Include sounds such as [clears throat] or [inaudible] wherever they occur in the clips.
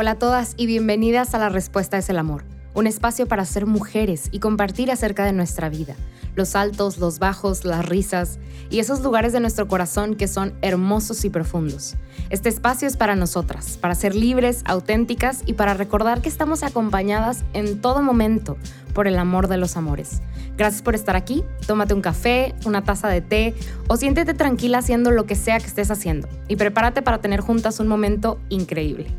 Hola a todas y bienvenidas a La Respuesta es el Amor, un espacio para ser mujeres y compartir acerca de nuestra vida, los altos, los bajos, las risas y esos lugares de nuestro corazón que son hermosos y profundos. Este espacio es para nosotras, para ser libres, auténticas y para recordar que estamos acompañadas en todo momento por el amor de los amores. Gracias por estar aquí, tómate un café, una taza de té o siéntete tranquila haciendo lo que sea que estés haciendo y prepárate para tener juntas un momento increíble.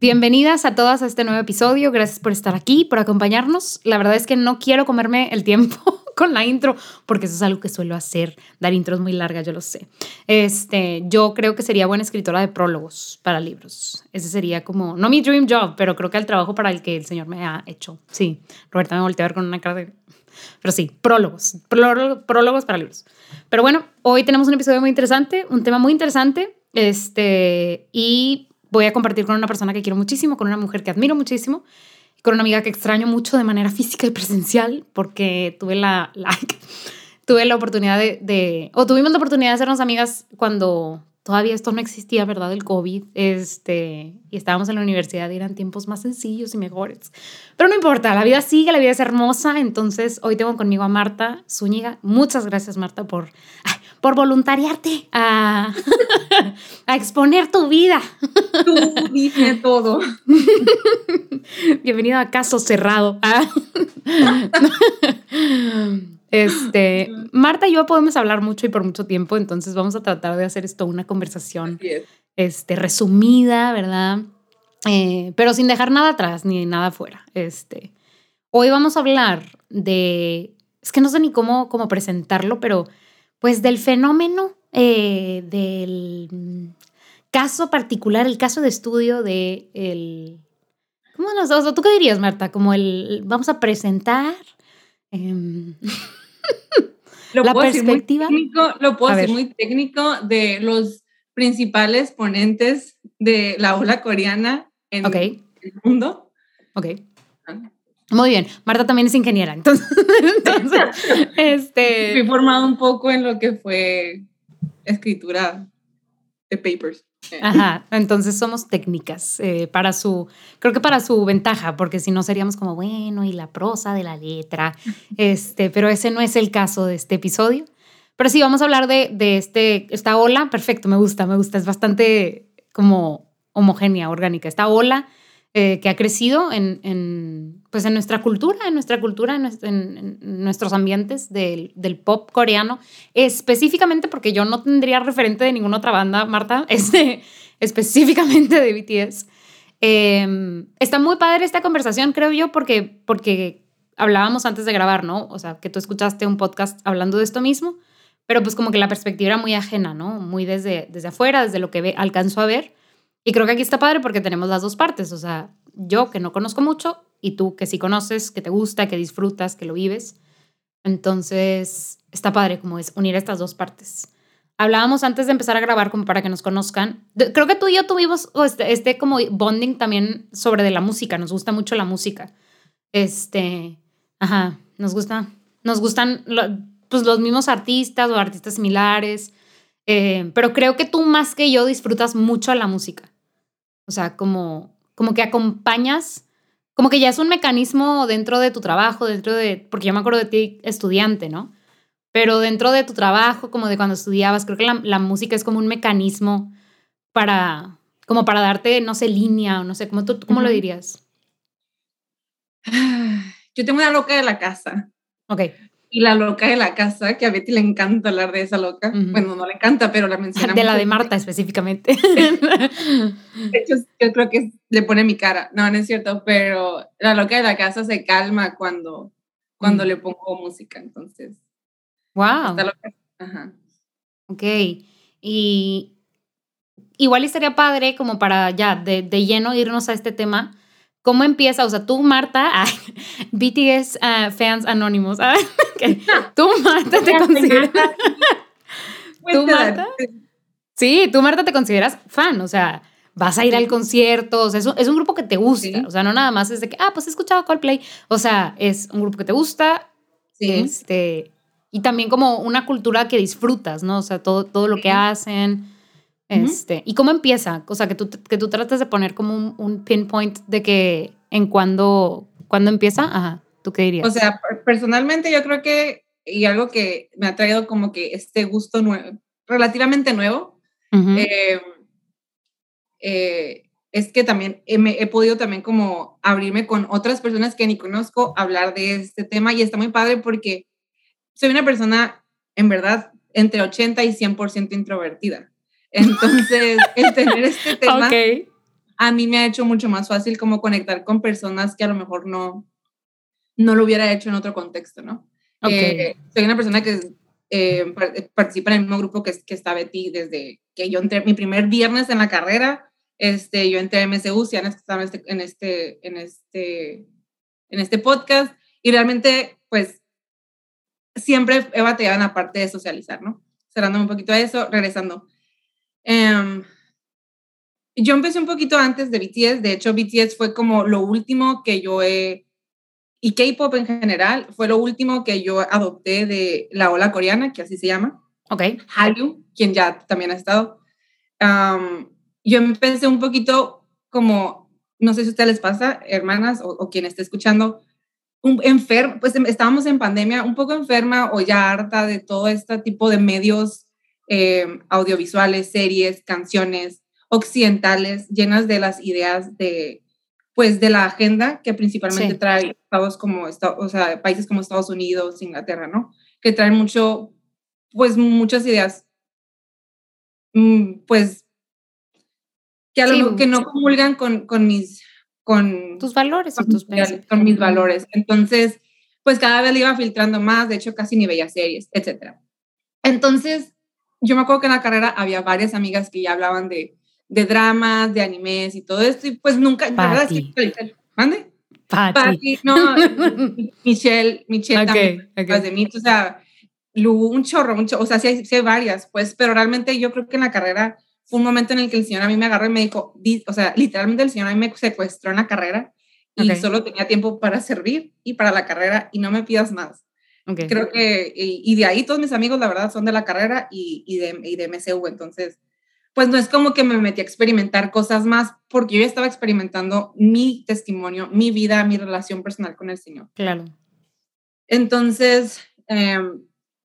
Bienvenidas a todas a este nuevo episodio. Gracias por estar aquí, por acompañarnos. La verdad es que no quiero comerme el tiempo [laughs] con la intro, porque eso es algo que suelo hacer, dar intros muy largas, yo lo sé. Este, yo creo que sería buena escritora de prólogos para libros. Ese sería como, no mi dream job, pero creo que el trabajo para el que el Señor me ha hecho. Sí, Roberta me volteó a ver con una cara de... Pero sí, prólogos, prólogos para libros. Pero bueno, hoy tenemos un episodio muy interesante, un tema muy interesante, este, y voy a compartir con una persona que quiero muchísimo, con una mujer que admiro muchísimo, con una amiga que extraño mucho de manera física y presencial, porque tuve la, [laughs] tuve la oportunidad de, o tuvimos la oportunidad de hacernos amigas cuando todavía esto no existía, ¿verdad? El COVID, este, y estábamos en la universidad y eran tiempos más sencillos y mejores. Pero no importa, la vida sigue, la vida es hermosa, entonces hoy tengo conmigo a Marta Zúñiga. Muchas gracias, Marta, por [laughs] por voluntariarte a, [laughs] a exponer tu vida. Tú dime todo. [laughs] Bienvenido a Caso Cerrado. Ah. [laughs] Este, Marta y yo podemos hablar mucho y por mucho tiempo, entonces vamos a tratar de hacer esto una conversación este, resumida, ¿verdad? Eh, pero sin dejar nada atrás ni nada afuera. Este, hoy vamos a hablar de, es que no sé ni cómo, cómo presentarlo, pero pues del fenómeno eh, del caso particular, el caso de estudio de el... ¿Cómo nos, ¿Tú qué dirías, Marta? Como el... Vamos a presentar... Em, [laughs] la perspectiva. lo puedo decir muy técnico de los principales ponentes de la ola coreana en el mundo. Ok. Muy bien, Marta también es ingeniera, entonces, [laughs] este... Fui formado un poco en lo que fue escritura de papers. Ajá, entonces somos técnicas eh, para su, creo que para su ventaja, porque si no seríamos como, bueno, y la prosa de la letra, [laughs] este, pero ese no es el caso de este episodio. Pero sí, vamos a hablar de, de este, esta ola, perfecto, me gusta, me gusta, es bastante como homogénea, orgánica, esta ola eh, que ha crecido en, pues en nuestra cultura, en nuestra cultura, en, nuestros ambientes del, pop coreano, específicamente porque yo no tendría referente de ninguna otra banda, Marta, [laughs] específicamente de BTS. Em, está muy padre esta conversación, creo yo, porque, porque hablábamos antes de grabar, ¿no? O sea, que tú escuchaste un podcast hablando de esto mismo, pero pues como que la perspectiva era muy ajena, ¿no? Muy desde, desde afuera, desde lo que ve, alcanzó a ver. Y creo que aquí está padre porque tenemos las dos partes, o sea, yo que no conozco mucho y tú que sí conoces, que te gusta, que disfrutas, que lo vives. Entonces, está padre como es unir estas dos partes. Hablábamos antes de empezar a grabar como para que nos conozcan. Creo que tú y yo tuvimos este, este, como bonding también sobre de la música, nos gusta mucho la música. Este, ajá, nos gusta, nos gustan pues los mismos artistas o artistas similares. Eh, pero creo que tú más que yo disfrutas mucho la música. O sea, como, como que acompañas, como que ya es un mecanismo dentro de tu trabajo, dentro de, porque yo me acuerdo de ti estudiante, ¿no? Pero dentro de tu trabajo, como de cuando estudiabas, creo que la, la música es como un mecanismo para, como para darte, no sé, línea o no sé, ¿cómo, tú, cómo lo dirías? [sighs] Yo tengo una loca de la casa. Ok y la loca de la casa, que a Betty le encanta hablar de esa loca. Bueno, no le encanta, pero la menciona. De la de Marta específicamente. de hecho, yo creo que le pone mi cara. No, no es cierto, pero la loca de la casa se calma cuando, cuando le pongo música, entonces. Wow. Ajá. Ok. Y igual estaría padre como para ya de, de lleno irnos a este tema ¿Cómo empieza? O sea, tú, Marta, [laughs] BTS ah, fans anónimos. Ah, [laughs] tú, Marta, te [laughs] consideras. ¿Tú, Marta? Sí, tú, Marta, te consideras fan. O sea, vas a ir al concierto. O sea, es un, grupo que te gusta. O sea, no nada más es de que, ah, pues he escuchado Coldplay. O sea, es un grupo que te gusta. Sí. Este, y también como una cultura que disfrutas, ¿no? O sea, todo, todo lo que hacen. Este, ¿Y cómo empieza? O sea, que tú, que tú tratas de poner como un, un pinpoint de que en cuando, cuando empieza, ajá, ¿tú qué dirías? O sea, personalmente yo creo que, y algo que me ha traído como que este gusto nuevo, relativamente nuevo, eh, eh, es que también he, he, podido también como abrirme con otras personas que ni conozco, hablar de este tema y está muy padre porque soy una persona en verdad entre 80 y 100% introvertida. Entonces, [laughs] el tener este tema a mí me ha hecho mucho más fácil como conectar con personas que a lo mejor no, no lo hubiera hecho en otro contexto, ¿no? Eh, soy una persona que eh, participa en el mismo grupo que, que está Betty desde que yo entré, mi primer viernes en la carrera, este, yo entré a MSU, si han estado en este, en este, en este, en este podcast, y realmente, pues, siempre he batallado en la parte de socializar, ¿no? Cerrándome un poquito a eso, regresando. Em, yo empecé un poquito antes de BTS, de hecho BTS fue como lo último que yo he, y K-Pop en general, fue lo último que yo adopté de la ola coreana, que así se llama. Ok. Hallyu, quien ya también ha estado. yo empecé un poquito como, no sé si a ustedes les pasa, hermanas o, quien esté escuchando, un pues em, estábamos en pandemia, un poco enferma o ya harta de todo este tipo de medios eh, audiovisuales, series, canciones occidentales llenas de las ideas de, pues, de la agenda que principalmente trae estados como, o sea, países como Estados Unidos, Inglaterra, ¿no? Que traen mucho, pues, muchas ideas, mm, pues, que, a lo, que no comulgan con, con mis, con... Tus valores con, tus con mis valores. Entonces, pues cada vez le iba filtrando más, de hecho casi ni veía series, etcétera. Entonces, yo me acuerdo que en la carrera había varias amigas que ya hablaban de, de dramas, de animes y todo esto, y pues nunca, la verdad es que, ¿mande? Patty. no, [laughs] Michelle, Michelle también, de mí, o sea, un chorro, un chorro, o sea, sí hay, sí hay, varias, pues, pero realmente yo creo que en la carrera fue un momento en el que el señor a mí me agarró y me dijo, o sea, literalmente el señor a mí me secuestró en la carrera y solo tenía tiempo para servir y para la carrera y no me pidas más. Creo que, y, de ahí todos mis amigos, la verdad, son de la carrera y, y, de, y de MCU, entonces, pues no es como que me metí a experimentar cosas más, porque yo ya estaba experimentando mi testimonio, mi vida, mi relación personal con el Señor. Claro. Entonces, em,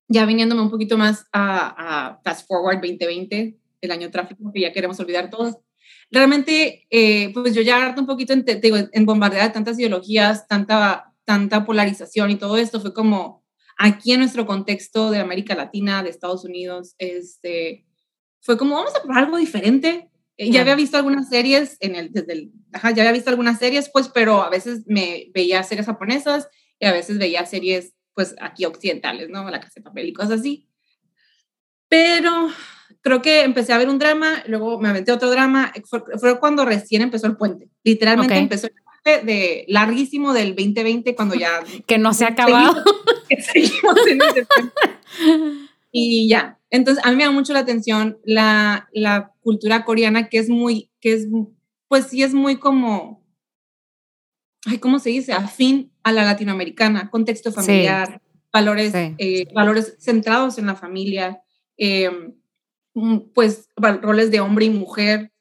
ya viniéndome un poquito más a, a, Fast Forward 2020, el año tráfico que ya queremos olvidar todos, realmente, eh, pues yo ya harto un poquito en, digo, en bombardear tantas ideologías, tanta, tanta polarización y todo esto, fue como, Aquí en nuestro contexto de América Latina, de Estados Unidos, este, fue como, vamos a probar algo diferente. Eh, ya había visto algunas series, en el, desde el, ajá, ya había visto algunas series, pues, pero a veces me veía series japonesas y a veces veía series, pues, aquí occidentales, ¿no? La Casa de Papel y cosas así. Pero creo que empecé a ver un drama, luego me aventé otro drama, fue, fue cuando recién empezó el puente. Literalmente empezó el de larguísimo del 2020 cuando ya... [laughs] que no se ha acabado. [laughs] Seguimos, en y ya, entonces a mí me da mucho la atención la, la cultura coreana que es muy, que es, pues sí es muy como, ay, ¿cómo se dice? Afín a la latinoamericana, contexto familiar, valores, eh, valores centrados en la familia, eh, pues roles de hombre y mujer,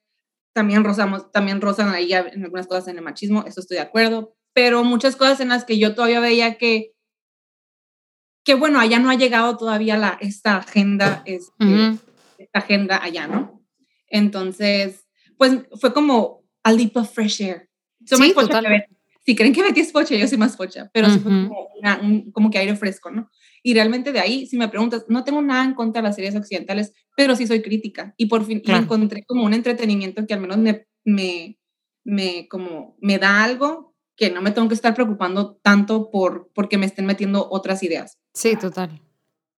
también rozamos, también rozan ahí en algunas cosas en el machismo, eso estoy de acuerdo, pero muchas cosas en las que yo todavía veía que, que bueno, allá no ha llegado todavía la, esta agenda, este, esta agenda allá, ¿no? Entonces, pues fue como a leap of fresh air. sí, si creen que Betty es pocha, yo soy más pocha, pero fue como, como que aire fresco, ¿no? Y realmente de ahí, si me preguntas, no tengo nada en contra de las series occidentales, pero sí soy crítica. Y por fin encontré como un entretenimiento que al menos me, me, me, como, me da algo que no me tengo que estar preocupando tanto por porque me estén metiendo otras ideas. Sí, total.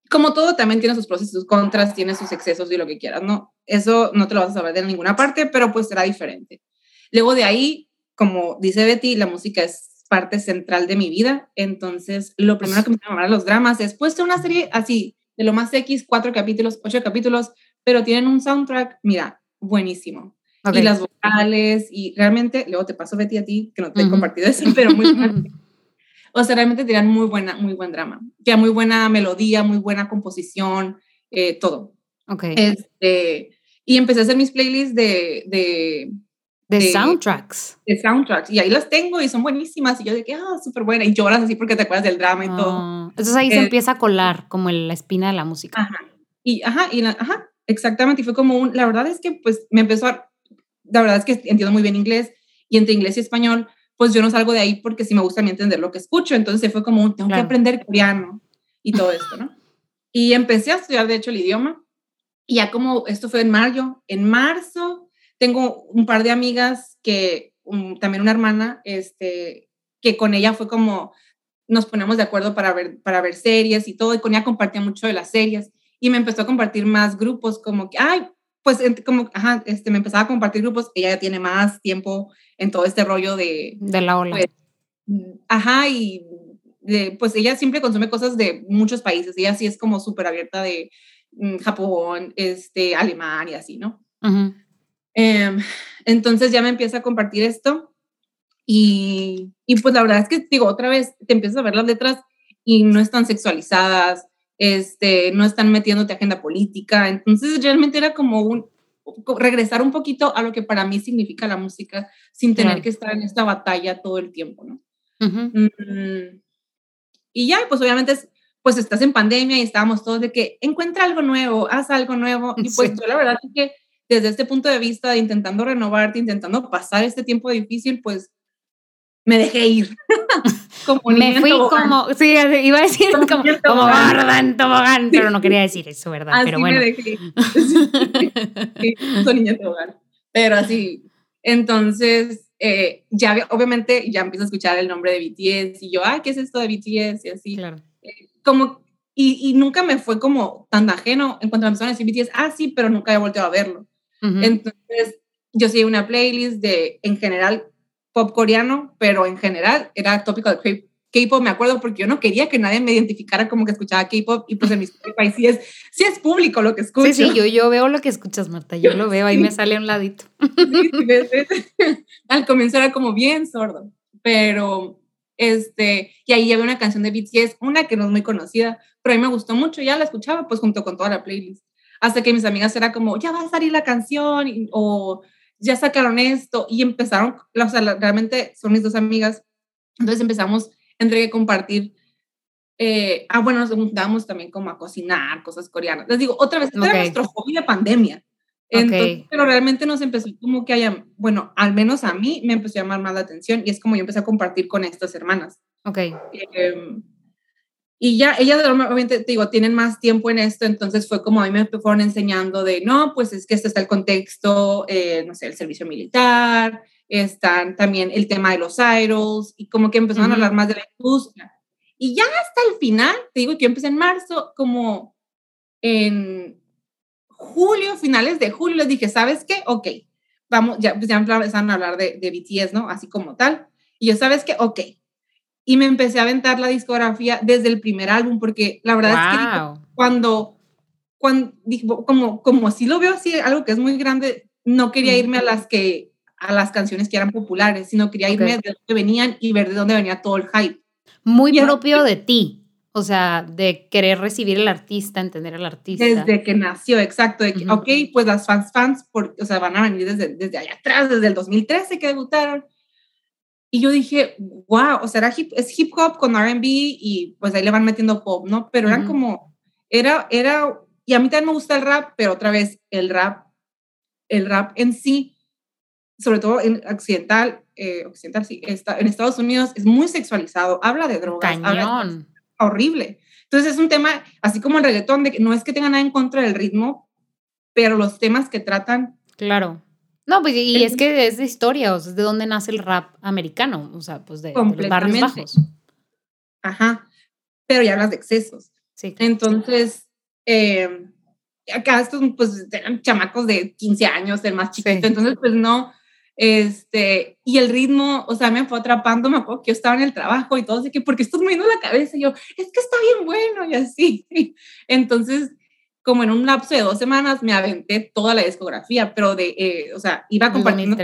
Como todo, también tiene sus pros y sus contras, tiene sus excesos y lo que quieras, ¿no? Eso no te lo vas a saber de ninguna parte, pero pues será diferente. Luego de ahí, como dice Betty, la música es parte central de mi vida. Entonces, lo primero que me llamaron los dramas es, pues, una serie así, de lo más X, cuatro capítulos, ocho capítulos, pero tienen un soundtrack, mira, buenísimo. Y las vocales, y realmente, luego te paso Betty a ti, que no te he compartido eso, pero muy [laughs] O sea, realmente tienen muy buena, muy buen drama. Tiene muy buena melodía, muy buena composición, eh, todo. Ok. Este, Y empecé a hacer mis playlists de... de de, soundtracks. De soundtracks. Y ahí las tengo y son buenísimas. Y yo de que, ah, súper buena. Y lloras así porque te acuerdas del drama y todo. Ah, entonces ahí se eh, empieza a colar como la espina de la música. Ajá. Y, ajá, y ajá, exactamente. Y fue como un, la verdad es que pues me empezó a, la verdad es que entiendo muy bien inglés y entre inglés y español, pues yo no salgo de ahí porque sí me gusta a mí entender lo que escucho. Entonces fue como un, tengo que aprender coreano y todo esto, ¿no? [laughs] Y empecé a estudiar, de hecho, el idioma. Y ya como esto fue en mayo, en marzo tengo un par de amigas que, también una hermana, este, que con ella fue como, nos ponemos de acuerdo para ver, para ver series y todo, y con ella compartía mucho de las series, y me empezó a compartir más grupos, como que, ay, pues como, ajá, este, me empezaba a compartir grupos, ella ya tiene más tiempo en todo este rollo de... De la ola. Pues, ajá, y pues ella siempre consume cosas de muchos países, ella sí es como súper abierta de mm, Japón, este, Alemania, así, ¿no? Ajá. Em, entonces ya me empieza a compartir esto y, y, pues la verdad es que digo, otra vez te empiezas a ver las letras y no están sexualizadas, este, no están metiéndote agenda política, entonces realmente era como un regresar un poquito a lo que para mí significa la música sin tener que estar en esta batalla todo el tiempo, ¿no? Mm, y ya, pues obviamente pues estás en pandemia y estábamos todos de que encuentra algo nuevo, haz algo nuevo. Y pues yo la verdad es que desde este punto de vista, de intentando renovarte, intentando pasar este tiempo difícil, pues me dejé ir. [laughs] como me fui como, sí, iba a decir como, como, como gorda en tobogán, pero no quería decir eso, ¿verdad? Así pero bueno. me dejé. [laughs] Sí, soy niña en tobogán. Pero así, entonces, eh, ya obviamente ya empiezo a escuchar el nombre de BTS y yo, ay, ¿qué es esto de BTS? Y así. Claro. Eh, como, y, y, nunca me fue como tan ajeno en cuanto a me decir BTS, ah, sí, pero nunca he volteado a verlo. Entonces, yo seguí una playlist de, en general, pop coreano, pero en general era tópico de K-pop, me acuerdo, porque yo no quería que nadie me identificara como que escuchaba K-pop y pues en mi país sí es, sí es público lo que escucho. Sí, sí, yo, yo veo lo que escuchas, Marta, yo lo veo, ahí me sale a un ladito. [laughs] [laughs] Al comienzo era como bien sordo, pero este, y ahí había una canción de BTS, una que no es muy conocida, pero a mí me gustó mucho, ya la escuchaba pues junto con toda la playlist hasta que mis amigas era como, ya va a salir la canción, o ya sacaron esto, y empezaron, o sea, realmente son mis dos amigas, entonces empezamos entre que compartir, eh, ah, bueno, nos juntábamos también como a cocinar cosas coreanas. Les digo, otra vez, este era nuestro hobby de pandemia. Entonces, pero realmente nos empezó como que haya, bueno, al menos a mí me empezó a llamar más la atención y es como yo empecé a compartir con estas hermanas. Ok. Eh, y ya, ellas obviamente, te digo, tienen más tiempo en esto, entonces fue como a mí me fueron enseñando de, no, pues es que este está el contexto, eh, no sé, el servicio militar, están también el tema de los idols, y como que empezaron a hablar más de la industria. Y ya hasta el final, te digo yo empecé en marzo, como en julio, finales de julio, les dije, ¿sabes qué? Ok, vamos, ya, pues ya empezaron a hablar de, de BTS, ¿no? Así como tal. Y yo, ¿sabes qué? Ok, y me empecé a aventar la discografía desde el primer álbum, porque la verdad es que cuando, cuando como, como así lo veo así, algo que es muy grande, no quería irme a las que a las canciones que eran populares, sino quería irme de dónde venían y ver de dónde venía todo el hype. Muy propio de ti, o sea, de querer recibir el artista, entender al artista. Desde que nació, exacto, de que, ok, pues las fans fans, o sea, van a venir desde, desde allá atrás, desde el 2013 que debutaron, y yo dije, wow, o sea, era hip, es hip hop con RB y pues ahí le van metiendo pop, ¿no? Pero eran como, era, era, y a mí también me gusta el rap, pero otra vez, el rap, el rap en sí, sobre todo en occidental, eh, occidental sí, está, en Estados Unidos es muy sexualizado, habla de drogas, habla horrible. Entonces es un tema, así como el reggaetón, de que no es que tenga nada en contra del ritmo, pero los temas que tratan. Claro no, pues y es que es de historia, o sea, es de dónde nace el rap americano, o sea, pues de, los barrios bajos. Ajá, pero ya hablas de excesos. Sí. Entonces, eh, acá estos pues eran chamacos de 15 años, el más chiquito, entonces pues no, este, y el ritmo, o sea, me fue atrapando, me acuerdo que yo estaba en el trabajo y todo, así que, porque estás moviendo la cabeza? Y yo, es que está bien bueno, y así. [laughs] Entonces, como en un lapso de dos semanas me aventé toda la discografía, pero de, eh, o sea, iba compartiendo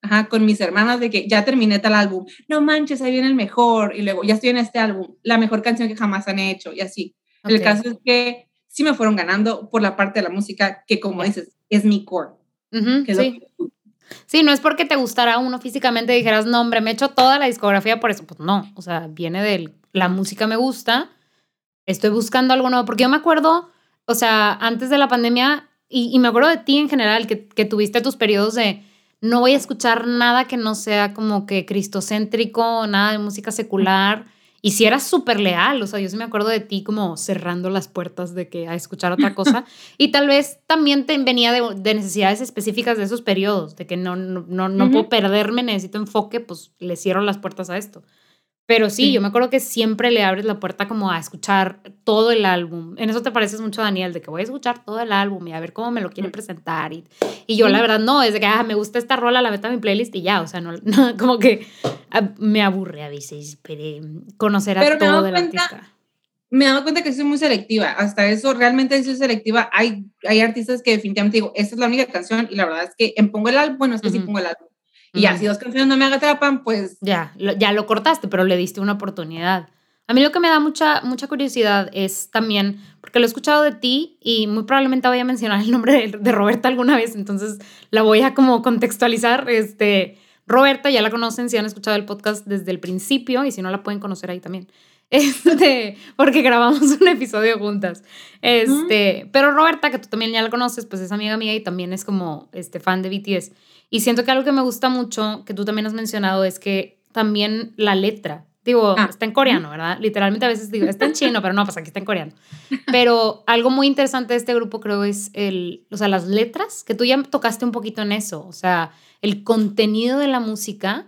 ajá, con mis hermanas de que ya terminé tal álbum, no manches, ahí viene el mejor, y luego ya estoy en este álbum, la mejor canción que jamás han hecho, y así. El caso es que sí me fueron ganando por la parte de la música, que como dices, es mi core. sí. sí, no es porque te gustara uno físicamente y dijeras, no, hombre, me he hecho toda la discografía por eso. Pues no, o sea, viene de la música me gusta, estoy buscando algo nuevo. Porque yo me acuerdo, o sea, antes de la pandemia, y, me acuerdo de ti en general, que, que tuviste tus periodos de no voy a escuchar nada que no sea como que cristocéntrico, nada de música secular. Y si eras súper leal, o sea, yo sí me acuerdo de ti como cerrando las puertas de que a escuchar otra [laughs] cosa. y tal vez también te venía de, necesidades específicas de esos periodos, de que no, no, no, puedo perderme, necesito enfoque, pues le cierro las puertas a esto. Pero sí, yo me acuerdo que siempre le abres la puerta como a escuchar todo el álbum. En eso te pareces mucho a Daniel, de que voy a escuchar todo el álbum y a ver cómo me lo quieren presentar. Y, y yo la verdad no, es de que ah, me gusta esta rola, la meto a mi playlist y ya, o sea, no, [laughs] como que ah, me aburre a veces conocer a todo del artista. Me he dado cuenta que soy muy selectiva, hasta eso realmente soy selectiva. Hay, hay artistas que definitivamente digo, esta es la única canción y la verdad es que en pongo el álbum, bueno, es que sí pongo el álbum y así dos canciones no me atrapan, pues... Ya, ya lo cortaste, pero le diste una oportunidad. A mí lo que me da mucha, mucha curiosidad es también, porque lo he escuchado de ti y muy probablemente voy a mencionar el nombre de, Roberta alguna vez, entonces la voy a como contextualizar. Este, Roberta, ya la conocen si han escuchado el podcast desde el principio y si no la pueden conocer ahí también. [laughs] Este, porque grabamos un episodio juntas. Este, pero Roberta, que tú también ya la conoces, pues es amiga mía y también es como este fan de BTS. Y siento que algo que me gusta mucho, que tú también has mencionado, es que también la letra, digo, ah. está en coreano, ¿verdad? Literalmente a veces digo, está en chino, pero no, pues aquí está en coreano. Pero algo muy interesante de este grupo creo es el, o sea, las letras, que tú ya tocaste un poquito en eso, o sea, el contenido de la música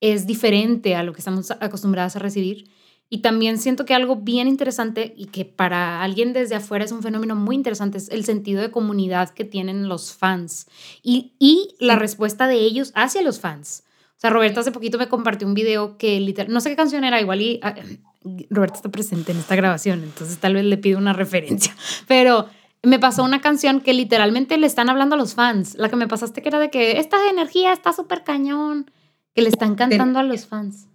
es diferente a lo que estamos acostumbradas a recibir y también siento que algo bien interesante y que para alguien desde afuera es un fenómeno muy interesante es el sentido de comunidad que tienen los fans y, y la respuesta de ellos hacia los fans. O sea, Roberta hace poquito me compartió un video que literal, no sé qué canción era, igual y ah, [clears throat] Roberta está presente en esta grabación, entonces tal vez le pido una referencia, [laughs] pero me pasó una canción que literalmente le están hablando a los fans, la que me pasaste que era de que esta energía está súper cañón, que le están cantando a los fans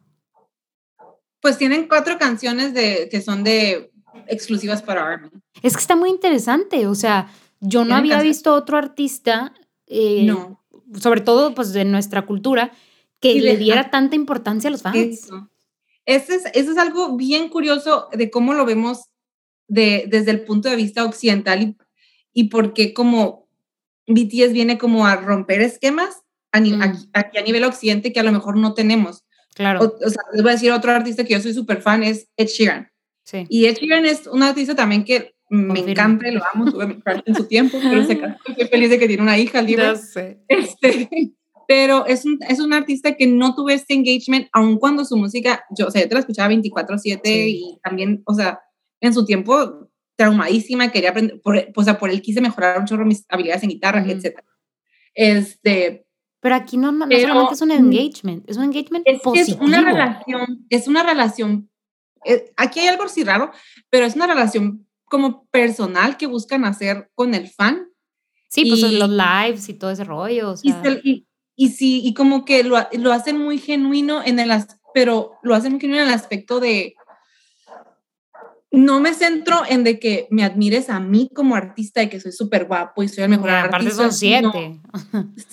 pues tienen cuatro canciones de, que son de exclusivas para Army. Es que está muy interesante, o sea, yo no había visto otro artista, eh, no. sobre todo pues de nuestra cultura, que le diera tanta importancia a los fans. Eso. es, eso es algo bien curioso de cómo lo vemos de, desde el punto de vista occidental y, y por qué como BTS viene como a romper esquemas a, mm. aquí, a nivel occidente que a lo mejor no tenemos. Claro. O, sea, les voy a decir otro artista que yo soy súper fan, es Ed Sheeran. Sí. Y Ed Sheeran es un artista también que me encanta, lo amo, tuve mi en su tiempo, pero se casó, estoy feliz de que tiene una hija libre. Sé. Este, pero es un, es un artista que no tuve este engagement, aun cuando su música, yo, o sea, yo te la escuchaba 24/7 y también, o sea, en su tiempo traumadísima, quería aprender, por, o sea, por él quise mejorar un chorro mis habilidades en guitarra, etc. Este, pero aquí no, no solamente es un engagement, es un engagement es positivo. es una relación, es una relación, eh, aquí hay algo así raro, pero es una relación como personal que buscan hacer con el fan. Sí, pues los lives y todo ese rollo. O sea. y, y, sí, y como que lo, lo hacen muy genuino en el, pero lo hacen muy genuino en el aspecto de, no me centro en de que me admires a mí como artista y que soy súper guapo y soy el mejor artista. Aparte son siete.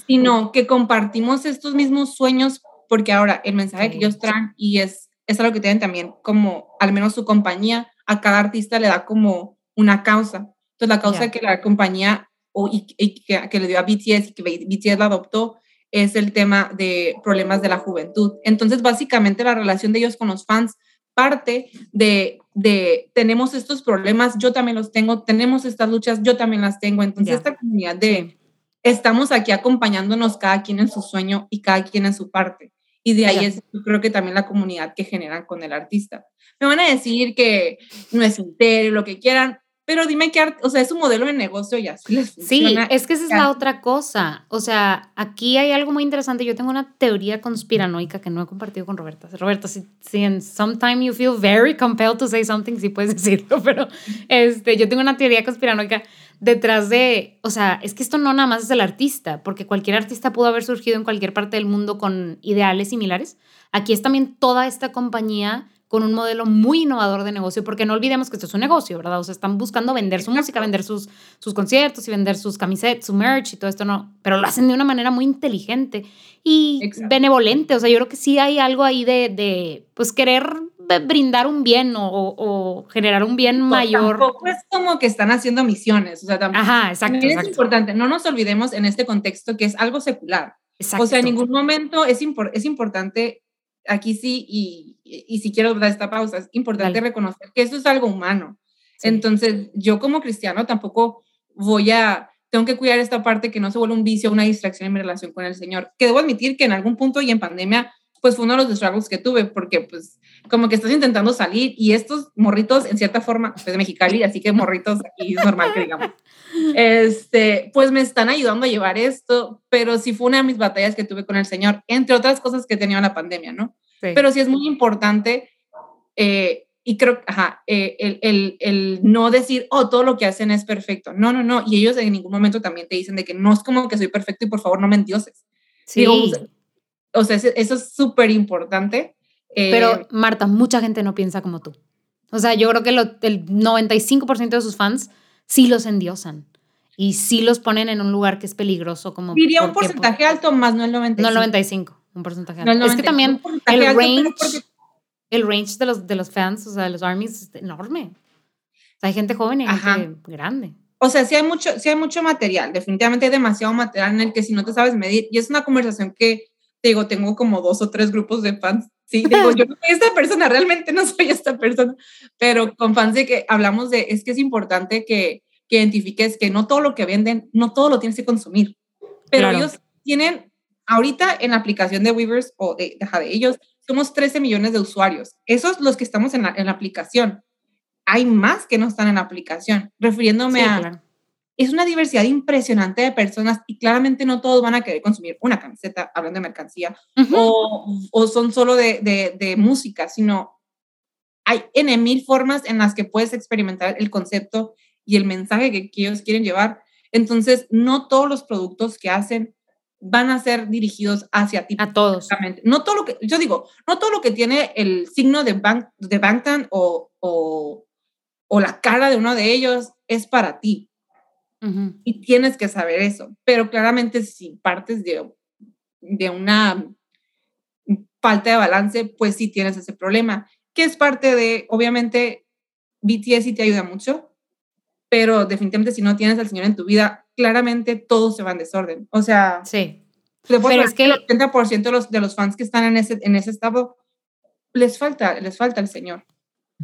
Sino, que compartimos estos mismos sueños porque ahora el mensaje que ellos traen y es, es algo que tienen también como, al menos su compañía, a cada artista le da como una causa. Entonces la causa que la compañía o, y, que, que, le dio a BTS y que BTS la adoptó es el tema de problemas de la juventud. Entonces básicamente la relación de ellos con los fans parte de, de, tenemos estos problemas, yo también los tengo, tenemos estas luchas, yo también las tengo. Entonces, esta comunidad de, estamos aquí acompañándonos cada quien en su sueño y cada quien en su parte. Y de ahí es, yo creo que también la comunidad que generan con el artista. Me van a decir que no es entero, lo que quieran, pero dime qué, o sea, es un modelo de negocio y así les funciona. Sí, es que esa es la otra cosa. O sea, aquí hay algo muy interesante. Yo tengo una teoría conspiranoica que no he compartido con Roberta. Roberta, si, si en sometime you feel very compelled to say something, sí puedes [laughs] decirlo, pero este, yo tengo una teoría conspiranoica detrás de, o sea, es que esto no nada más es el artista, porque cualquier artista pudo haber surgido en cualquier parte del mundo con ideales similares. Aquí es también toda esta compañía con un modelo muy innovador de negocio, porque no olvidemos que esto es un negocio, ¿verdad? O sea, están buscando vender su música, vender sus, sus conciertos y vender sus camisetas, su merch y todo esto, no, pero lo hacen de una manera muy inteligente y benevolente, o sea, yo creo que sí hay algo ahí de, de pues, querer brindar un bien o, generar un bien mayor. Tampoco es como que están haciendo misiones, o sea, también, Ajá, exacto, es importante, no nos olvidemos en este contexto que es algo secular. Exacto. O sea, en ningún momento es, es importante, aquí sí, y, y, si quiero dar esta pausa, es importante reconocer que eso es algo humano. Entonces, yo como cristiano tampoco voy a, tengo que cuidar esta parte que no se vuelva un vicio, una distracción en mi relación con el Señor, que debo admitir que en algún punto y en pandemia pues fue uno de los struggles que tuve, porque pues como que estás intentando salir y estos morritos, en cierta forma, pues de Mexicali, así que morritos aquí es normal que digamos, [laughs] este, pues me están ayudando a llevar esto, pero sí fue una de mis batallas que tuve con el Señor, entre otras cosas que tenía la pandemia, ¿no? Pero sí es muy importante, eh, y creo, ajá, eh, el, el, el, no decir, oh, todo lo que hacen es perfecto. No, no, no. Y ellos en ningún momento también te dicen de que no es como que soy perfecto y por favor no me endioses. Sí. O sea, eso es súper importante. Pero, eh, Marta, mucha gente no piensa como tú. O sea, yo creo que el 95% de sus fans sí los endiosan y sí los ponen en un lugar que es peligroso. Como Diría un porcentaje alto, más no el 95. No el 95, un porcentaje alto. es que también el range, el range de los, de los fans, o sea, de los armies, es enorme. O sea, hay gente joven y hay gente grande. O sea, sí hay, mucho, sí hay mucho material, definitivamente hay demasiado material en el que si no te sabes medir, y es una conversación que digo, tengo como dos o tres grupos de fans. Sí, digo, yo no soy esta persona, realmente no soy esta persona, pero con fans de que hablamos de, es que es importante que, que identifiques que no todo lo que venden, no todo lo tienes que consumir, pero ellos tienen, ahorita en la aplicación de Weavers o de, de ellos, somos 13 millones de usuarios. Esos los que estamos en la, en la aplicación. Hay más que no están en la aplicación, refiriéndome a es una diversidad impresionante de personas y claramente no todos van a querer consumir una camiseta, hablando de mercancía, o, o, son solo de, de, de, música, sino hay N mil formas en las que puedes experimentar el concepto y el mensaje que, ellos quieren llevar. Entonces, no todos los productos que hacen van a ser dirigidos hacia ti. A todos. No todo lo que, yo digo, no todo lo que tiene el signo de, bank, de Bangtan o, o, o la cara de uno de ellos es para ti y tienes que saber eso. Pero claramente si partes de, de una falta de balance, pues sí tienes ese problema, que es parte de, obviamente, BTS sí te ayuda mucho, pero definitivamente si no tienes al Señor en tu vida, claramente todo se va en desorden. O sea, sí. Pero es que el 80% de los, de los fans que están en ese, en ese estado, les falta, les falta el Señor.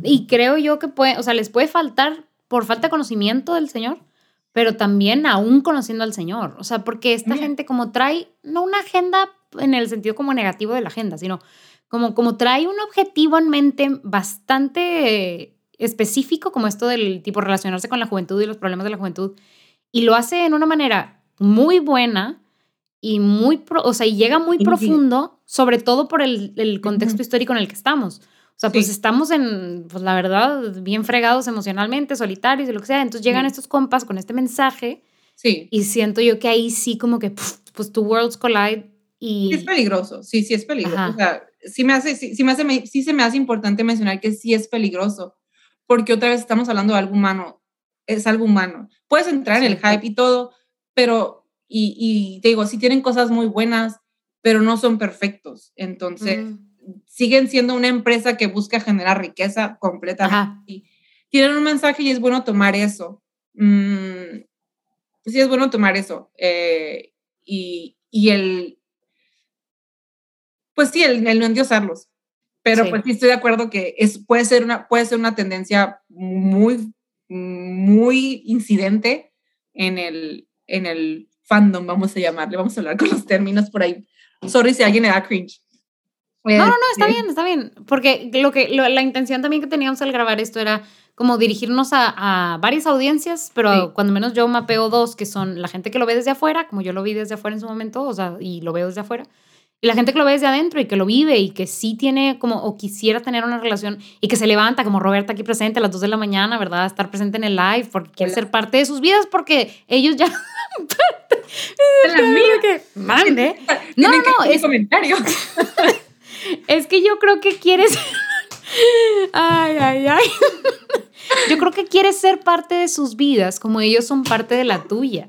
Y creo yo que puede, o sea, les puede faltar por falta de conocimiento del Señor, pero también aún conociendo al Señor. O sea, porque esta gente como trae, no una agenda en el sentido como negativo de la agenda, sino como, como trae un objetivo en mente bastante específico, como esto del tipo relacionarse con la juventud y los problemas de la juventud, y lo hace en una manera muy buena y muy, o sea, y llega muy profundo, sobre todo por el, el contexto histórico en el que estamos. O sea, pues estamos en, pues la verdad, bien fregados emocionalmente, solitarios y lo que sea. Entonces llegan estos compas con este mensaje. Sí. Y siento yo que ahí sí como que, pues tu worlds collide y... Sí es peligroso, sí, sí es peligroso. O sea, sí me hace, sí, me hace, sí se me hace importante mencionar que sí es peligroso, porque otra vez estamos hablando de algo humano, es algo humano. Puedes entrar en el hype y todo, pero, y, y, te digo, sí tienen cosas muy buenas, pero no son perfectos. Entonces siguen siendo una empresa que busca generar riqueza completamente. Y tienen un mensaje y es bueno tomar eso. Mm, sí, es bueno tomar eso. Eh, y, y, el, pues sí, el, no endiosarlos. Pero pues sí estoy de acuerdo que es, puede, ser una, puede ser una tendencia muy, muy incidente en el, en el fandom, vamos a llamarle, vamos a hablar con los términos por ahí. Sorry si alguien le da cringe. No, no, no, está bien, está bien. Porque lo que, la intención también que teníamos al grabar esto era como dirigirnos a, varias audiencias, pero cuando menos yo mapeo dos, que son la gente que lo ve desde afuera, como yo lo vi desde afuera en su momento, o sea, y lo veo desde afuera, y la gente que lo ve desde adentro y que lo vive y que sí tiene como, o quisiera tener una relación y que se levanta, como Roberta aquí presente a las 2 de la mañana, ¿verdad? Estar presente en el live porque quiere ser parte de sus vidas porque ellos ya... la mía. que mande. No, no, es comentario. [laughs] Es que yo creo que quieres. [laughs] Ay, ay, ay. [laughs] Yo creo que quieres ser parte de sus vidas como ellos son parte de la tuya.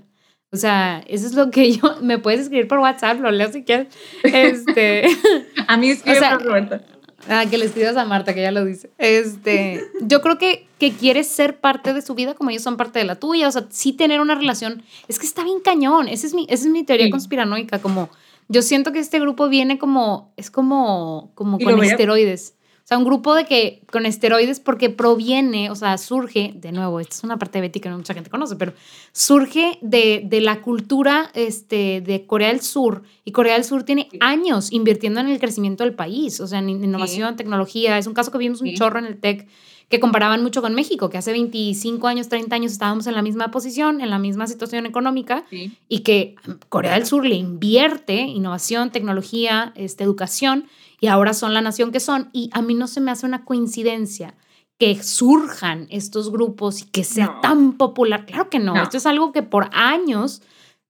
O sea, eso es lo que yo, [laughs] me puedes escribir por WhatsApp, lo leo si quieres. Este, [laughs] a mí escribe o por Roberta. Ah, que le escribas a Marta, que ya lo dice. Este, yo creo que, que quieres ser parte de su vida como ellos son parte de la tuya. O sea, sí tener una relación. Es que está bien cañón. Esa es mi, esa es mi teoría conspiranoica. Como, yo siento que este grupo viene como, es como, como con esteroides. O sea, un grupo de que con esteroides porque proviene, o sea, surge, de nuevo, esta es una parte de Betty que no mucha gente conoce, pero surge de, de, la cultura este, de Corea del Sur. Y Corea del Sur tiene años invirtiendo en el crecimiento del país, o sea, en innovación, tecnología. Es un caso que vimos un chorro en el TEC que comparaban mucho con México, que hace 25 años, 30 años estábamos en la misma posición, en la misma situación económica, y que Corea del Sur le invierte innovación, tecnología, este, educación, y ahora son la nación que son. Y a mí no se me hace una coincidencia que surjan estos grupos y que sea tan popular. Claro que no. Esto es algo que por años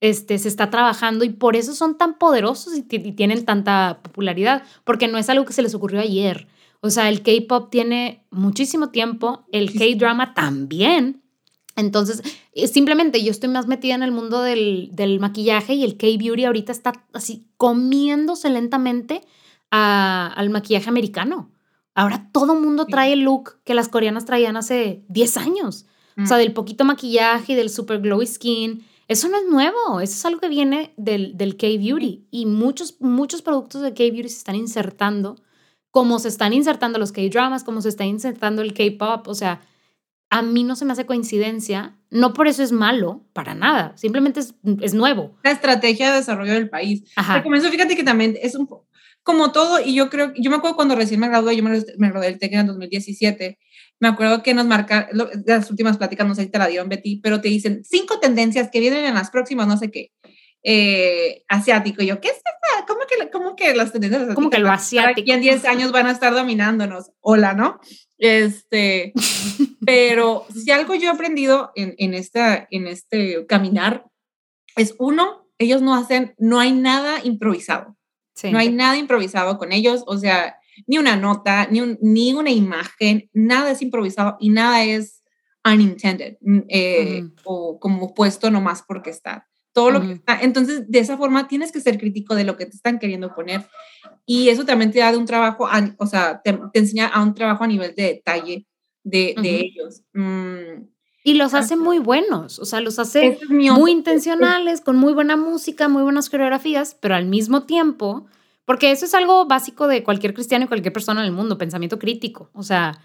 este, se está trabajando y por eso son tan poderosos y, tienen tanta popularidad, porque no es algo que se les ocurrió ayer. O sea, el K-pop tiene muchísimo tiempo, el K-drama también. Entonces, eh, simplemente yo estoy más metida en el mundo del, del maquillaje y el K-beauty ahorita está así comiéndose lentamente al maquillaje americano. Ahora todo mundo trae el look que las coreanas traían hace 10 años. O sea, mm. del poquito maquillaje y del super glowy skin. Eso no es nuevo, eso es algo que viene del, del K-Beauty. Y muchos, muchos productos de K-Beauty se están insertando, como se están insertando los K-Dramas, como se está insertando el K-Pop. O sea, a mí no se me hace coincidencia. No por eso es malo, para nada. Simplemente es, es nuevo. La estrategia de desarrollo del país. Ajá. Como eso, fíjate que también es un, como todo, y yo creo, yo me acuerdo cuando recién me gradué, yo me, me gradué del TEC en 2017, me acuerdo que nos marca, las últimas pláticas, no sé si te la dieron Betty, pero te dicen cinco tendencias que vienen en las próximas, no sé qué, eh, asiático. Y yo, ¿qué es esta? ¿Cómo que, cómo que las tendencias Como que lo asiático. Y en 10 años van a estar dominándonos. Hola, ¿no? Este, [laughs] pero si algo yo he aprendido en, en, esta, en este caminar es uno, ellos no hacen, no hay nada improvisado. No hay nada improvisado con ellos, o sea, ni una nota, ni, ni una imagen, nada es improvisado y nada es unintended mm, eh, o como puesto nomás porque está. Todo lo que está. Entonces, de esa forma tienes que ser crítico de lo que te están queriendo poner. Y eso también te da de un trabajo, o sea, te, enseña a un trabajo a nivel de detalle de, de ellos. Mm, y los hace muy buenos, o sea, los hace muy intencionales, con muy buena música, muy buenas coreografías, pero al mismo tiempo, porque eso es algo básico de cualquier cristiano y cualquier persona en el mundo, pensamiento crítico, o sea,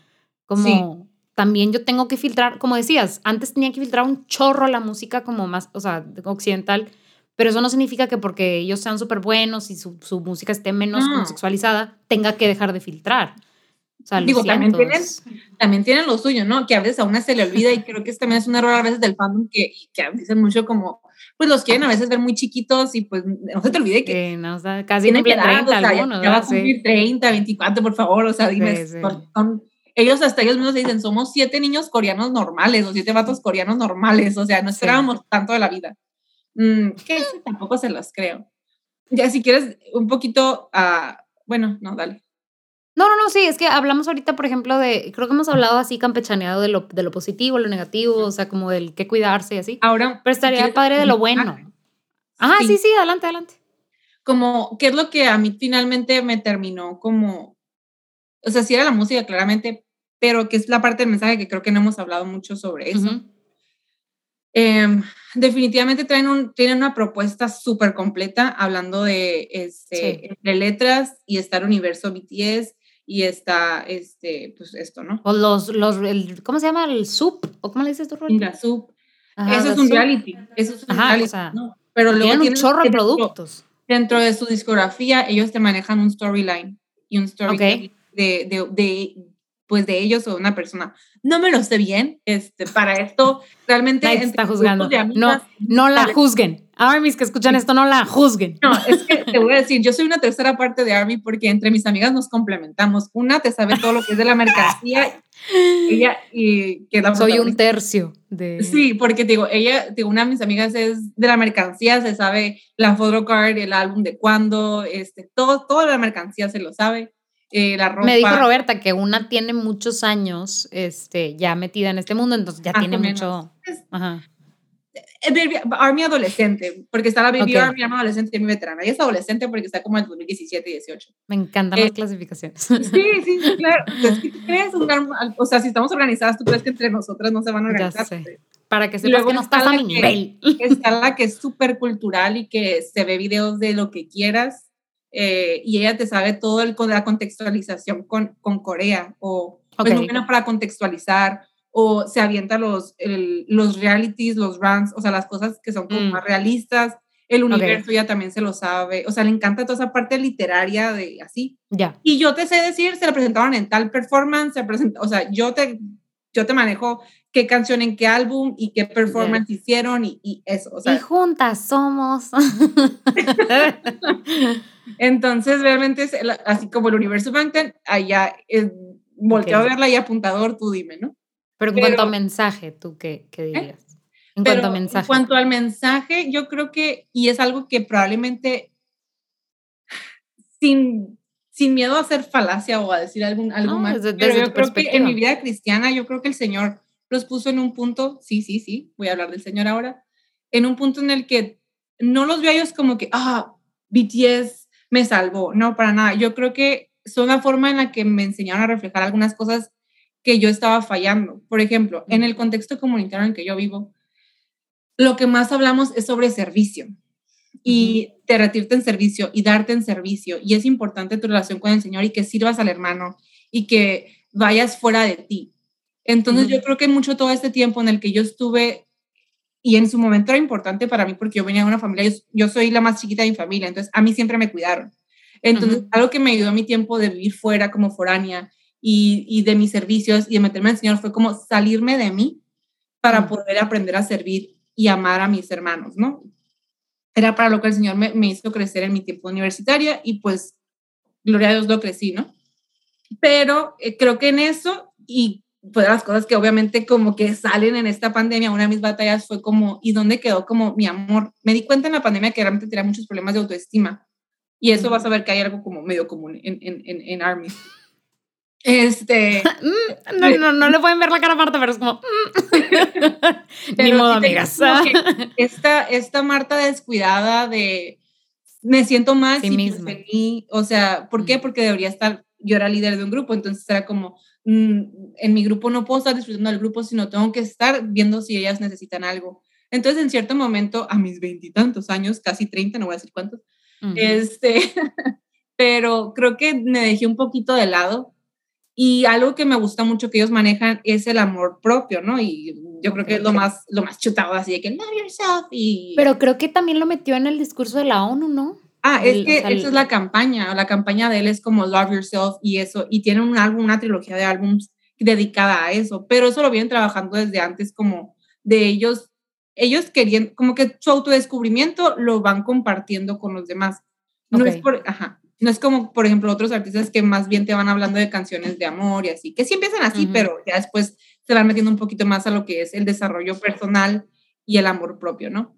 como también yo tengo que filtrar, como decías, antes tenía que filtrar un chorro la música como más, o sea, occidental, pero eso no significa que porque ellos sean súper buenos y su, su, música esté menos sexualizada, tenga que dejar de filtrar. Digo, también tienen, también tienen lo suyo, ¿no? Que a veces a una se le olvida y creo que este también es un error a veces del fandom que, que dicen mucho como, pues los quieren a veces ver muy chiquitos y pues no se te olvide que... no, o sea, casi no 30 o sea, algunos, ya, va a cumplir 30, 24, por favor, o sea, dime, ellos hasta ellos mismos dicen, somos siete niños coreanos normales o siete vatos coreanos normales, o sea, no esperábamos tanto de la vida. Mm, que tampoco se los creo. Ya si quieres un poquito, uh, bueno, no, dale. No, no, no, sí, es que hablamos ahorita, por ejemplo, de, creo que hemos hablado así campechaneado de lo, de lo positivo, lo negativo, o sea, como del qué cuidarse y así. Ahora, pero estaría padre de lo bueno. Ajá, sí. sí, adelante, adelante. Como, ¿qué es lo que a mí finalmente me terminó como, o sea, sí era la música, claramente, pero que es la parte del mensaje que creo que no hemos hablado mucho sobre eso. Em, definitivamente traen un, tienen una propuesta súper completa hablando de este, entre letras y estar universo BTS y está, este, pues esto, ¿no? O los, los el, ¿cómo se llama? ¿El sub? ¿O cómo le dices tú, Rol? La sub. eso es un reality. Eso es un reality. ¿no? Pero luego tienen un chorro de productos. Dentro de su discografía, ellos te manejan un storyline y un storyline de, de, de, pues de ellos o de una persona. No me lo sé bien, este, para esto realmente... está juzgando. no, no la juzguen. Armies que escuchan esto, no la juzguen. No, es que te voy a decir, yo soy una tercera parte de Army porque entre mis amigas nos complementamos. Una te sabe todo lo que es de la mercancía, [laughs] ella y que la Soy un tercio de... Sí, porque digo, ella, digo, una de mis amigas es de la mercancía, se sabe la photocard, el álbum de cuándo, este, todo, toda la mercancía se lo sabe eh, la ropa. Me dijo Roberta que una tiene muchos años este, ya metida en este mundo, entonces ya tiene mucho... Ajá. Eh, Army adolescente, porque está la Baby Army, Army adolescente y mi veterana. Y es adolescente porque está como en 2017 y 18. Me encantan las clasificaciones. Sí, sí, [laughs] claro. crees? o sea, si estamos organizadas, ¿tú crees que entre nosotras no se van a organizar? Para que sepas que no estás a mi nivel. Está la que es súper cultural y que se ve videos de lo que quieras eh, y ella te sabe todo el, la contextualización con, con Corea o okay. menos para contextualizar o se avienta los, los realities, los runs, o sea, las cosas que son como mm. más realistas. El universo ya también se lo sabe, o sea, le encanta toda esa parte literaria de así. Ya. Y yo te sé decir, se la presentaron en tal performance, se presenta, o sea, yo te, yo te manejo qué canción en qué álbum y qué performance hicieron y, y, eso. O sea. Y juntas somos. [laughs] [laughs] Entonces, realmente, es así como el universo Bangtan, allá eh, volteo a verla y apuntador, tú dime, ¿no? Pero en cuanto a mensaje, ¿tú qué, qué ¿eh? dirías? En cuanto a mensaje. En cuanto al mensaje, yo creo que, y es algo que probablemente sin, sin miedo a hacer falacia o a decir algún, algo más, pero yo creo que en mi vida cristiana, yo creo que el Señor los puso en un punto, sí, sí, sí, voy a hablar del Señor ahora, en un punto en el que no los veo a ellos como que, ah, BTS me salvó, no, para nada. Yo creo que son la forma en la que me enseñaron a reflejar algunas cosas que yo estaba fallando. Por ejemplo, en el contexto comunitario en que yo vivo, lo que más hablamos es sobre servicio y derretirte en servicio y darte en servicio. Y es importante tu relación con el Señor y que sirvas al hermano y que vayas fuera de ti. Entonces yo creo que mucho todo este tiempo en el que yo estuve y en su momento era importante para mí porque yo venía de una familia, yo, soy la más chiquita de mi familia, entonces a mí siempre me cuidaron. Entonces, algo que me ayudó a mi tiempo de vivir fuera como foránea y, de mis servicios y de meterme al Señor fue como salirme de mí para poder aprender a servir y amar a mis hermanos, ¿no? Era para lo que el Señor me, hizo crecer en mi tiempo universitaria y pues, gloria a Dios, lo crecí, ¿no? Pero eh, creo que en eso y fue de las cosas que obviamente como que salen en esta pandemia, una de mis batallas fue como, ¿y dónde quedó como mi amor? Me di cuenta en la pandemia que realmente tenía muchos problemas de autoestima y eso vas a ver que hay algo como medio común en, en, en, en Army. Este. [laughs] Mm, no, no, no le pueden ver la cara aparte, pero es como. Mm. [laughs] Ni modo, amigas. [laughs] Esta, esta Marta descuidada de. Me siento mal sí misma. O sea, ¿por qué? Mm. Porque debería estar. Yo era líder de un grupo, entonces era como. En mi grupo no puedo estar disfrutando del grupo, sino tengo que estar viendo si ellas necesitan algo. Entonces, en cierto momento, a mis veintitantos años, casi treinta, no voy a decir cuántos, este, [laughs] pero creo que me dejé un poquito de lado y algo que me gusta mucho que ellos manejan es el amor propio, ¿no? Y yo creo que es lo más, lo más chutado así de que love yourself y... Pero creo que también lo metió en el discurso de la ONU, ¿no? Ah, es que esa es la campaña, la campaña de él es como Love Yourself y eso, y tiene un álbum, una trilogía de álbums dedicada a eso, pero eso lo vienen trabajando desde antes como de ellos, ellos querían, como que su autodescubrimiento lo van compartiendo con los demás. No es por, ajá, no es como, por ejemplo, otros artistas que más bien te van hablando de canciones de amor y así, que sí empiezan así, pero ya después se van metiendo un poquito más a lo que es el desarrollo personal y el amor propio, ¿no?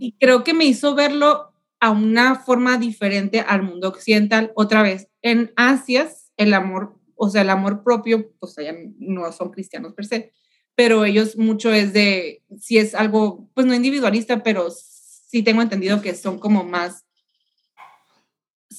Y creo que me hizo verlo a una forma diferente al mundo occidental. Otra vez, en Asia, el amor, o sea, el amor propio, pues allá no son cristianos per se, pero ellos mucho es de, si es algo, pues no individualista, pero sí tengo entendido que son como más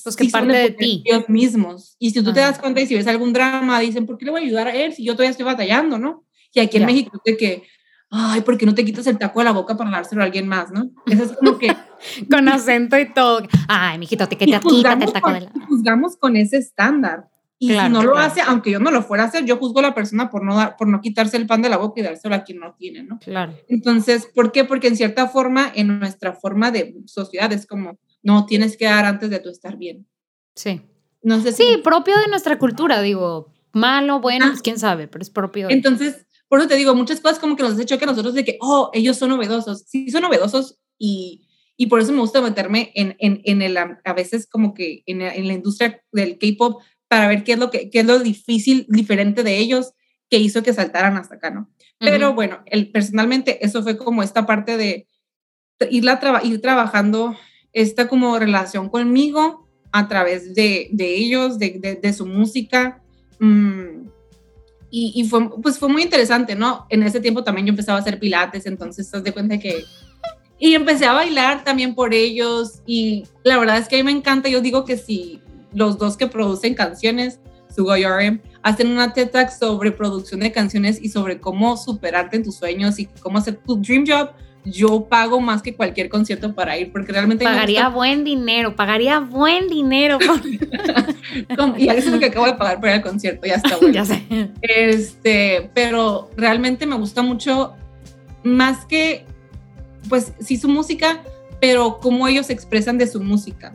pues que parte de ti. Ellos mismos. Y si tú te das cuenta y si ves algún drama, dicen, ¿por qué le voy a ayudar a él si yo todavía estoy batallando, no? Y aquí en México de que, ay, ¿por qué no te quitas el taco de la boca para dárselo a alguien más, no? Eso es como que... [laughs] con acento y todo. Ay, mijito, te quita, quítate el taco de la... Juzgamos con ese estándar. Y si no lo hace, aunque yo no lo fuera a hacer, yo juzgo a la persona por no, dar, por no quitarse el pan de la boca y dárselo a quien no tiene, ¿no? Claro. Entonces, ¿por qué? Porque en cierta forma, en nuestra forma de sociedad es como, no, tienes que dar antes de tú estar bien. Sí. No sé Sí, propio de nuestra cultura, digo, malo, bueno, pues, quién sabe, pero es propio. Entonces, por eso te digo, muchas cosas como que nos hace choque a nosotros de que, oh, ellos son novedosos. Sí, son novedosos y, y por eso me gusta meterme en, en, en el, a veces como que en, en la industria del K-pop para ver qué es lo que qué es lo difícil, diferente de ellos que hizo que saltaran hasta acá, ¿no? Pero bueno, el, personalmente eso fue como esta parte de irla ir trabajando esta como relación conmigo a través de, de ellos, de, de, de, su música. Mm, y, y, fue, pues fue muy interesante, ¿no? En ese tiempo también yo empezaba a hacer pilates, entonces te das de cuenta que... Y empecé a bailar también por ellos y la verdad es que a mí me encanta, yo digo que si los dos que producen canciones, Sugo y RM, hacen una TED Talk sobre producción de canciones y sobre cómo superarte en tus sueños y cómo hacer tu dream job, yo pago más que cualquier concierto para ir, porque realmente... Pagaría buen dinero, pagaría buen dinero. [laughs] [laughs] y eso es lo que acabo de pagar para el concierto, ya está [laughs] bueno. ya sé. Este, pero realmente me gusta mucho, más que, pues sí su música, pero cómo ellos expresan de su música.